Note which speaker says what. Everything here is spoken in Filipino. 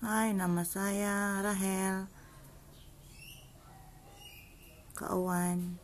Speaker 1: Hai, nama saya Rahel. Kawan.